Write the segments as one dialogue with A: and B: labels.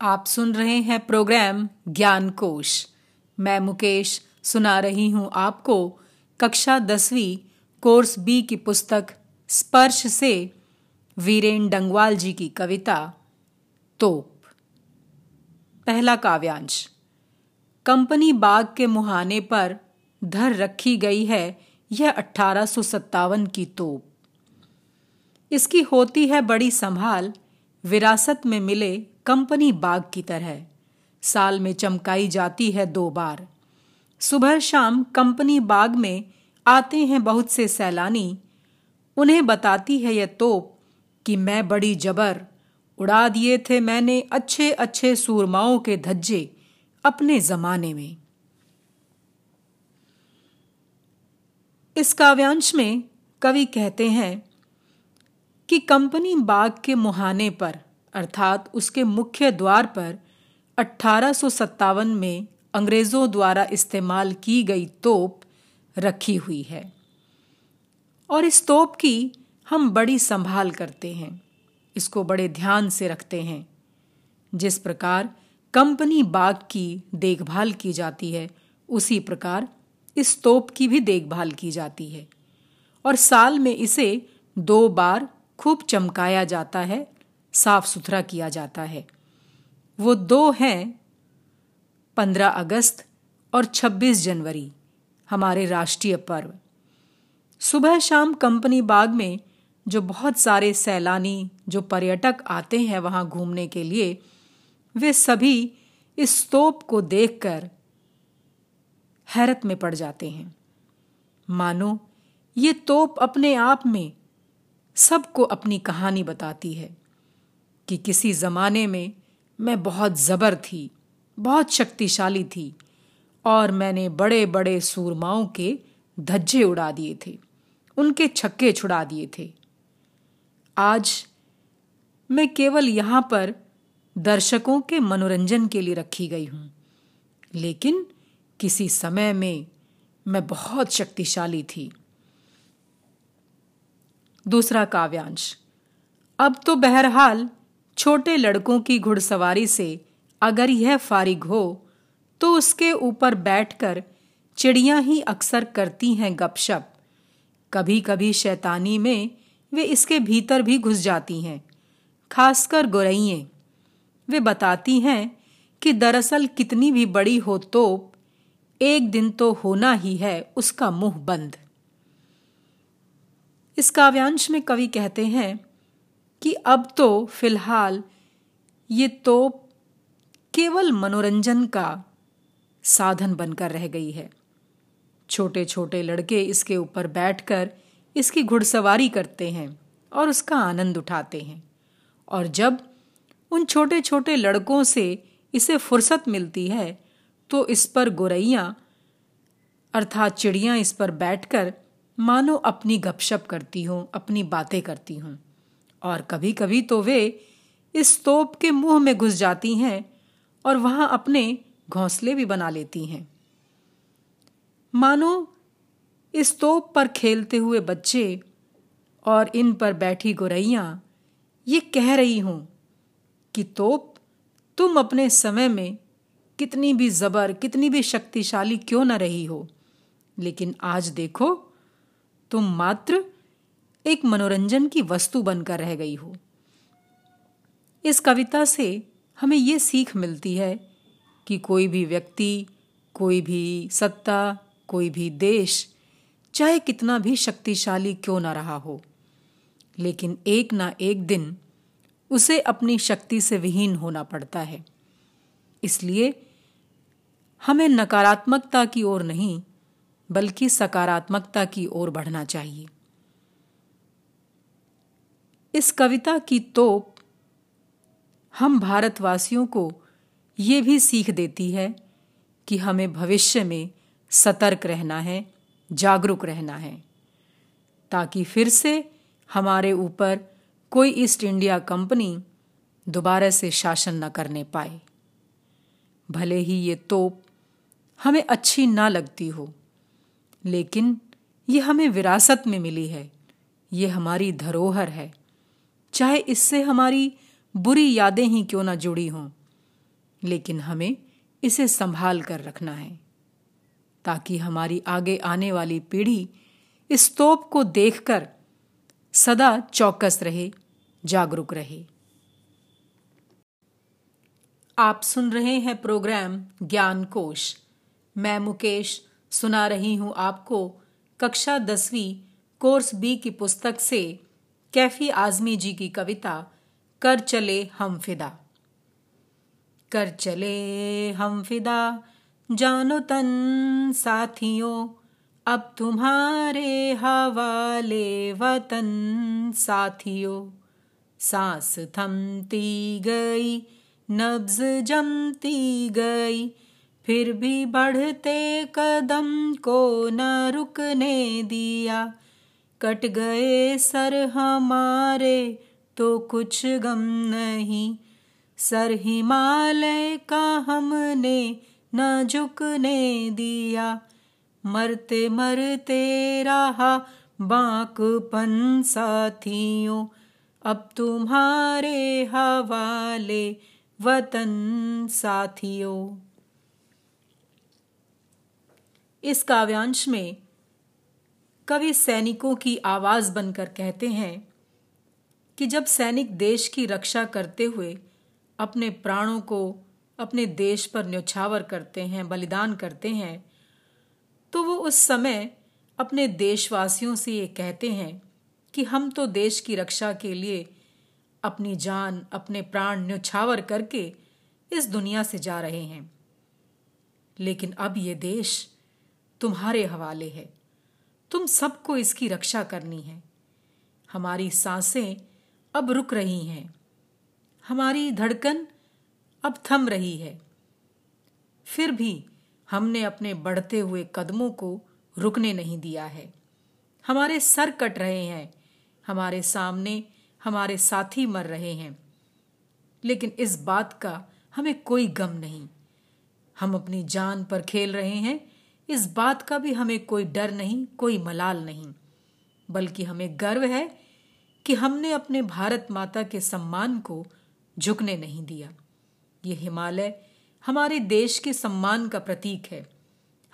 A: आप सुन रहे हैं प्रोग्राम ज्ञान कोश मैं मुकेश सुना रही हूँ आपको कक्षा दसवीं कोर्स बी की पुस्तक स्पर्श से वीरेन डंगवाल जी की कविता, तोप। पहला काव्यांश, कंपनी बाग के मुहाने पर धर रखी गई है यह अठारह की तोप। इसकी होती है बड़ी संभाल विरासत में मिले कंपनी बाग की तरह। साल में चमकाई जाती है दो बार। सुबह शाम कंपनी बाग में आते हैं बहुत से सैलानी। उन्हें बताती है यह तोप कि मैं बड़ी जबर, उड़ा दिए थे मैंने अच्छे अच्छे सूरमाओं के धज्जे अपने जमाने में। इस काव्यांश में कवि कहते हैं कि कंपनी बाग के मुहाने पर, अर्थात उसके मुख्य द्वार पर अठारह में अंग्रेज़ों द्वारा इस्तेमाल की गई तोप रखी हुई है। और इस तोप की हम बड़ी संभाल करते हैं, इसको बड़े ध्यान से रखते हैं। जिस प्रकार कंपनी बाग की देखभाल की जाती है, उसी प्रकार इस तोप की भी देखभाल की जाती है। और साल में इसे दो बार खूब चमकाया जाता है, साफ़ सुथरा किया जाता है। वो दो हैं, पंद्रह अगस्त और छब्बीस जनवरी, हमारे राष्ट्रीय पर्व। सुबह शाम कंपनी बाग में जो बहुत सारे सैलानी, जो पर्यटक आते हैं वहाँ घूमने के लिए, वे सभी इस स्तूप को देखकर हैरत में पड़ जाते हैं। मानो, ये तोप अपने आप में सबको अपनी कहानी बताती है कि किसी जमाने में मैं बहुत जबर थी, बहुत शक्तिशाली थी और मैंने बड़े बड़े सूरमाओं के धज्जे उड़ा दिए थे, उनके छक्के छुड़ा दिए थे। आज मैं केवल यहाँ पर दर्शकों के मनोरंजन के लिए रखी गई हूँ, लेकिन किसी समय में मैं बहुत शक्तिशाली थी। दूसरा काव्यांश। अब तो बहरहाल छोटे लड़कों की घुड़सवारी से अगर यह फारिग हो तो उसके ऊपर बैठकर चिड़ियाँ ही अक्सर करती हैं गपशप। कभी कभी शैतानी में वे इसके भीतर भी घुस जाती हैं, खासकर गोरइये वे बताती हैं कि दरअसल कितनी भी बड़ी हो तोप, एक दिन तो होना ही है उसका मुँह बंद। इस काव्यांश में कवि कहते हैं कि अब तो फ़िलहाल ये तो केवल मनोरंजन का साधन बनकर रह गई है। छोटे छोटे लड़के इसके ऊपर बैठकर इसकी घुड़सवारी करते हैं और उसका आनंद उठाते हैं। और जब उन छोटे छोटे लड़कों से इसे फुर्सत मिलती है तो इस पर गोरैया अर्थात चिड़िया इस पर बैठकर मानो अपनी गपशप करती हूँ, अपनी बातें करती हूँ। और कभी कभी तो वे इस तोप के मुँह में घुस जाती हैं और वहाँ अपने घोंसले भी बना लेती हैं। मानो इस तोप पर खेलते हुए बच्चे और इन पर बैठी गोरैया ये कह रही हूँ कि, तोप, तुम अपने समय में कितनी भी जबर, कितनी भी शक्तिशाली क्यों न रही हो? लेकिन आज देखो तुम मात्र एक मनोरंजन की वस्तु बनकर रह गई हो। इस कविता से हमें ये सीख मिलती है कि कोई भी व्यक्ति, कोई भी सत्ता, कोई भी देश, चाहे कितना भी शक्तिशाली क्यों ना रहा हो, लेकिन एक ना एक दिन उसे अपनी शक्ति से विहीन होना पड़ता है। इसलिए हमें नकारात्मकता की ओर नहीं बल्कि सकारात्मकता की ओर बढ़ना चाहिए। इस कविता की तोप हम भारतवासियों को ये भी सीख देती है कि हमें भविष्य में सतर्क रहना है, जागरूक रहना है, ताकि फिर से हमारे ऊपर कोई ईस्ट इंडिया कंपनी दोबारा से शासन न करने पाए। भले ही ये तोप हमें अच्छी ना लगती हो लेकिन ये हमें विरासत में मिली है। ये हमारी धरोहर है। चाहे इससे हमारी बुरी यादें ही क्यों ना जुड़ी हों, लेकिन हमें इसे संभाल कर रखना है, ताकि हमारी आगे आने वाली पीढ़ी इस तोप को देखकर सदा चौकस रहे, जागरूक रहे। आप सुन रहे हैं प्रोग्राम ज्ञान कोश। मैं मुकेश सुना रही हूँ आपको, कक्षा दसवीं, कोर्स बी की पुस्तक से, कैफी आजमी जी की कविता, कर चले हम फिदा। कर चले हम फिदा, जानो तन साथियों, अब तुम्हारे हवाले वतन साथियों। सांस थमती गई, नब्ज जमती गई फिर भी बढ़ते कदम को न रुकने दिया। कट गए सर हमारे तो कुछ गम नहीं। सर हिमालय का हमने न झुकने दिया। मरते मरते रहा बांकपन साथियों। अब तुम्हारे हवाले वतन साथियों। इस काव्यांश में कवि सैनिकों की आवाज़ बनकर कहते हैं कि जब सैनिक देश की रक्षा करते हुए अपने प्राणों को अपने देश पर न्यौछावर करते हैं, बलिदान करते हैं तो वो उस समय अपने देशवासियों से ये कहते हैं कि हम तो देश की रक्षा के लिए अपनी जान, अपने प्राण न्यौछावर करके इस दुनिया से जा रहे हैं। लेकिन अब ये देश तुम्हारे हवाले है। तुम सबको इसकी रक्षा करनी है। हमारी साँसें अब रुक रही हैं। हमारी धड़कन अब थम रही है। फिर भी हमने अपने बढ़ते हुए कदमों को रुकने नहीं दिया है। हमारे सर कट रहे हैं। हमारे सामने हमारे साथी मर रहे हैं। लेकिन इस बात का हमें कोई गम नहीं। हम अपनी जान पर खेल रहे हैं इस बात का भी हमें कोई डर नहीं, कोई मलाल नहीं, बल्कि हमें गर्व है कि हमने अपने भारत माता के सम्मान को झुकने नहीं दिया। ये हिमालय हमारे देश के सम्मान का प्रतीक है।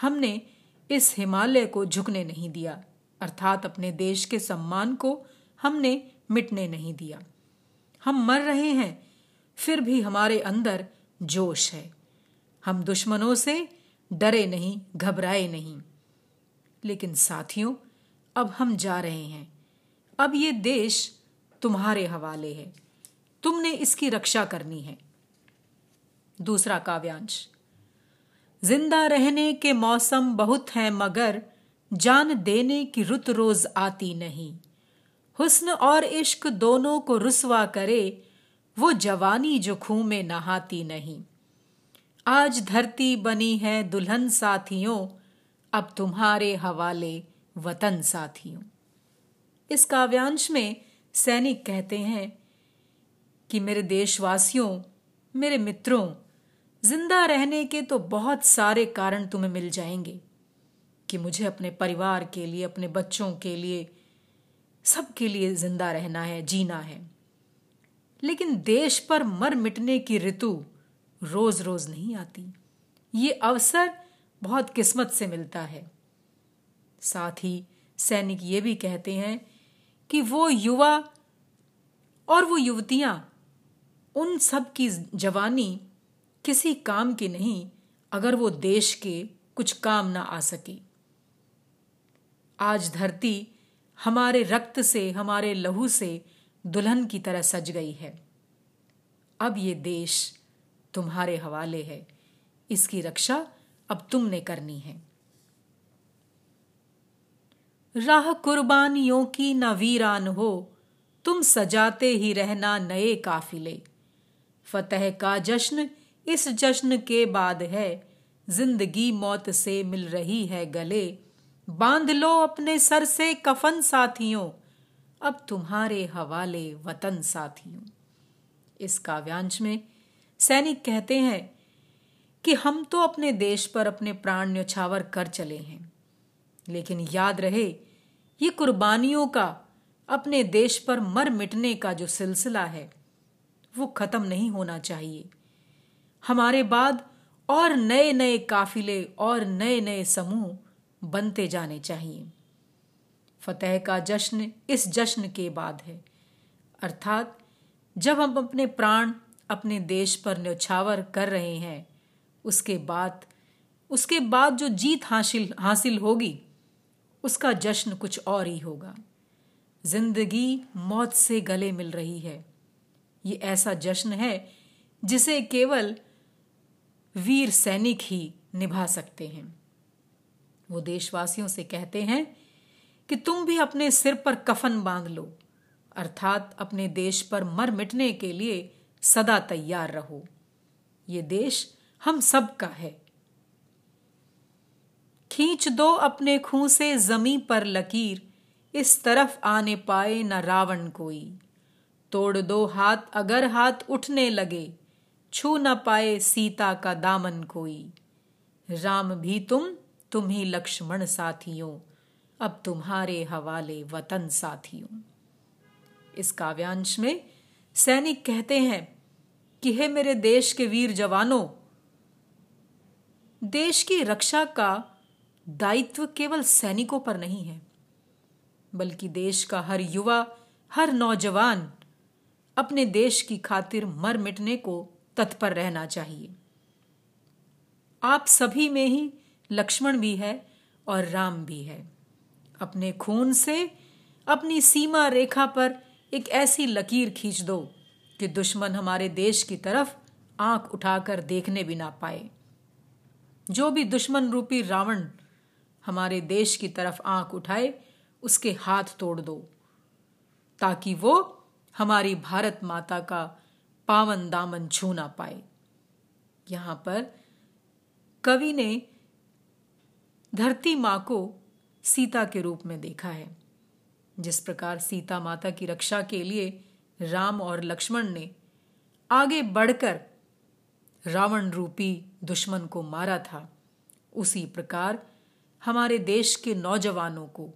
A: हमने इस हिमालय को झुकने नहीं दिया, अर्थात अपने देश के सम्मान को हमने मिटने नहीं दिया। हम मर रहे हैं, फिर भी हमारे अंदर जोश है। हम दुश्मनों से डरे नहीं, घबराए नहीं। लेकिन साथियों, अब हम जा रहे हैं। अब ये देश तुम्हारे हवाले है। तुमने इसकी रक्षा करनी है। दूसरा काव्यांश। ज़िंदा रहने के मौसम बहुत हैं मगर जान देने की रुत रोज आती नहीं। हुस्न और इश्क दोनों को रुसवा करे, वो जवानी जो खूह में नहाती नहीं। आज धरती बनी है दुल्हन साथियों, अब तुम्हारे हवाले वतन साथियों। इस काव्यांश में सैनिक कहते हैं कि मेरे देशवासियों, मेरे मित्रों, ज़िंदा रहने के तो बहुत सारे कारण तुम्हें मिल जाएँगे कि मुझे अपने परिवार के लिए, अपने बच्चों के लिए, सबके लिए ज़िंदा रहना है, जीना है। लेकिन देश पर मर मिटने की ऋतु रोज रोज नहीं आती। ये अवसर बहुत किस्मत से मिलता है। साथ ही सैनिक ये भी कहते हैं कि वो युवा और वो युवतियाँ, उन सब की जवानी किसी काम की नहीं, अगर वो देश के कुछ काम ना आ सके। आज धरती हमारे रक्त से, हमारे लहू से दुल्हन की तरह सज गई है। अब ये देश तुम्हारे हवाले है। इसकी रक्षा अब तुमने करनी है। राह कुर्बानियों की न वीरान हो, तुम सजाते ही रहना नए काफिले। फतेह का जश्न इस जश्न के बाद है। ज़िंदगी मौत से मिल रही है गले। बाँध लो अपने सर से कफन साथियों। अब तुम्हारे हवाले वतन साथियों। इस काव्यांश में सैनिक कहते हैं कि हम तो अपने देश पर अपने प्राण न्यौछावर कर चले हैं। लेकिन याद रहे, ये कुर्बानियों का, अपने देश पर मर मिटने का जो सिलसिला है, वो खत्म नहीं होना चाहिए। हमारे बाद और नए नए काफिले और नए नए समूह बनते जाने चाहिए। फतेह का जश्न इस जश्न के बाद है। अर्थात जब हम अपने प्राण अपने देश पर न्यौछावर कर रहे हैं। उसके बाद उसके बाद जो जीत हासिल हासिल होगी, उसका जश्न कुछ और ही होगा। ज़िंदगी मौत से गले मिल रही है। ये ऐसा जश्न है जिसे केवल वीर सैनिक ही निभा सकते हैं। वो देशवासियों से कहते हैं कि तुम भी अपने सिर पर कफन बाँध लो, अर्थात अपने देश पर मर मिटने के लिए सदा तैयार रहो। ये देश हम सब का है। खींच दो अपने खूं से जमी पर लकीर, इस तरफ़ आने पाए न रावण कोई। तोड़ दो हाथ अगर हाथ उठने लगे, छू न पाए सीता का दामन कोई। राम भी तुम तुम ही लक्ष्मण साथियों, अब तुम्हारे हवाले वतन साथियों। इस काव्यांश में सैनिक कहते हैं कि हे मेरे देश के वीर जवानों, देश की रक्षा का दायित्व केवल सैनिकों पर नहीं है, बल्कि देश का हर युवा, हर नौजवान अपने देश की खातिर मर मिटने को तत्पर रहना चाहिए। आप सभी में ही लक्ष्मण भी है और राम भी है। अपने खून से अपनी सीमा रेखा पर एक ऐसी लकीर खींच दो कि दुश्मन हमारे देश की तरफ़ आँख उठाकर देखने भी ना पाए। जो भी दुश्मन रूपी रावण हमारे देश की तरफ़ आँख उठाए, उसके हाथ तोड़ दो, ताकि वो हमारी भारत माता का पावन दामन छू ना पाए। यहाँ पर कवि ने धरती माँ को सीता के रूप में देखा है, जिस प्रकार सीता माता की रक्षा के लिए राम और लक्ष्मण ने आगे बढ़कर रावण रूपी दुश्मन को मारा था। उसी प्रकार हमारे देश के नौजवानों को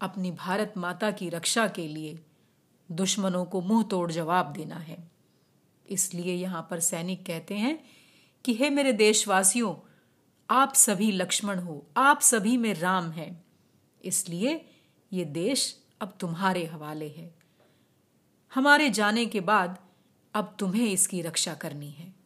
A: अपनी भारत माता की रक्षा के लिए दुश्मनों को मुँह तोड़ जवाब देना है। इसलिए यहाँ पर सैनिक कहते हैं कि, हे मेरे देशवासियों, आप सभी लक्ष्मण हो, आप सभी में राम हैं। इसलिए ये देश अब तुम्हारे हवाले है। हमारे जाने के बाद अब तुम्हें इसकी रक्षा करनी है।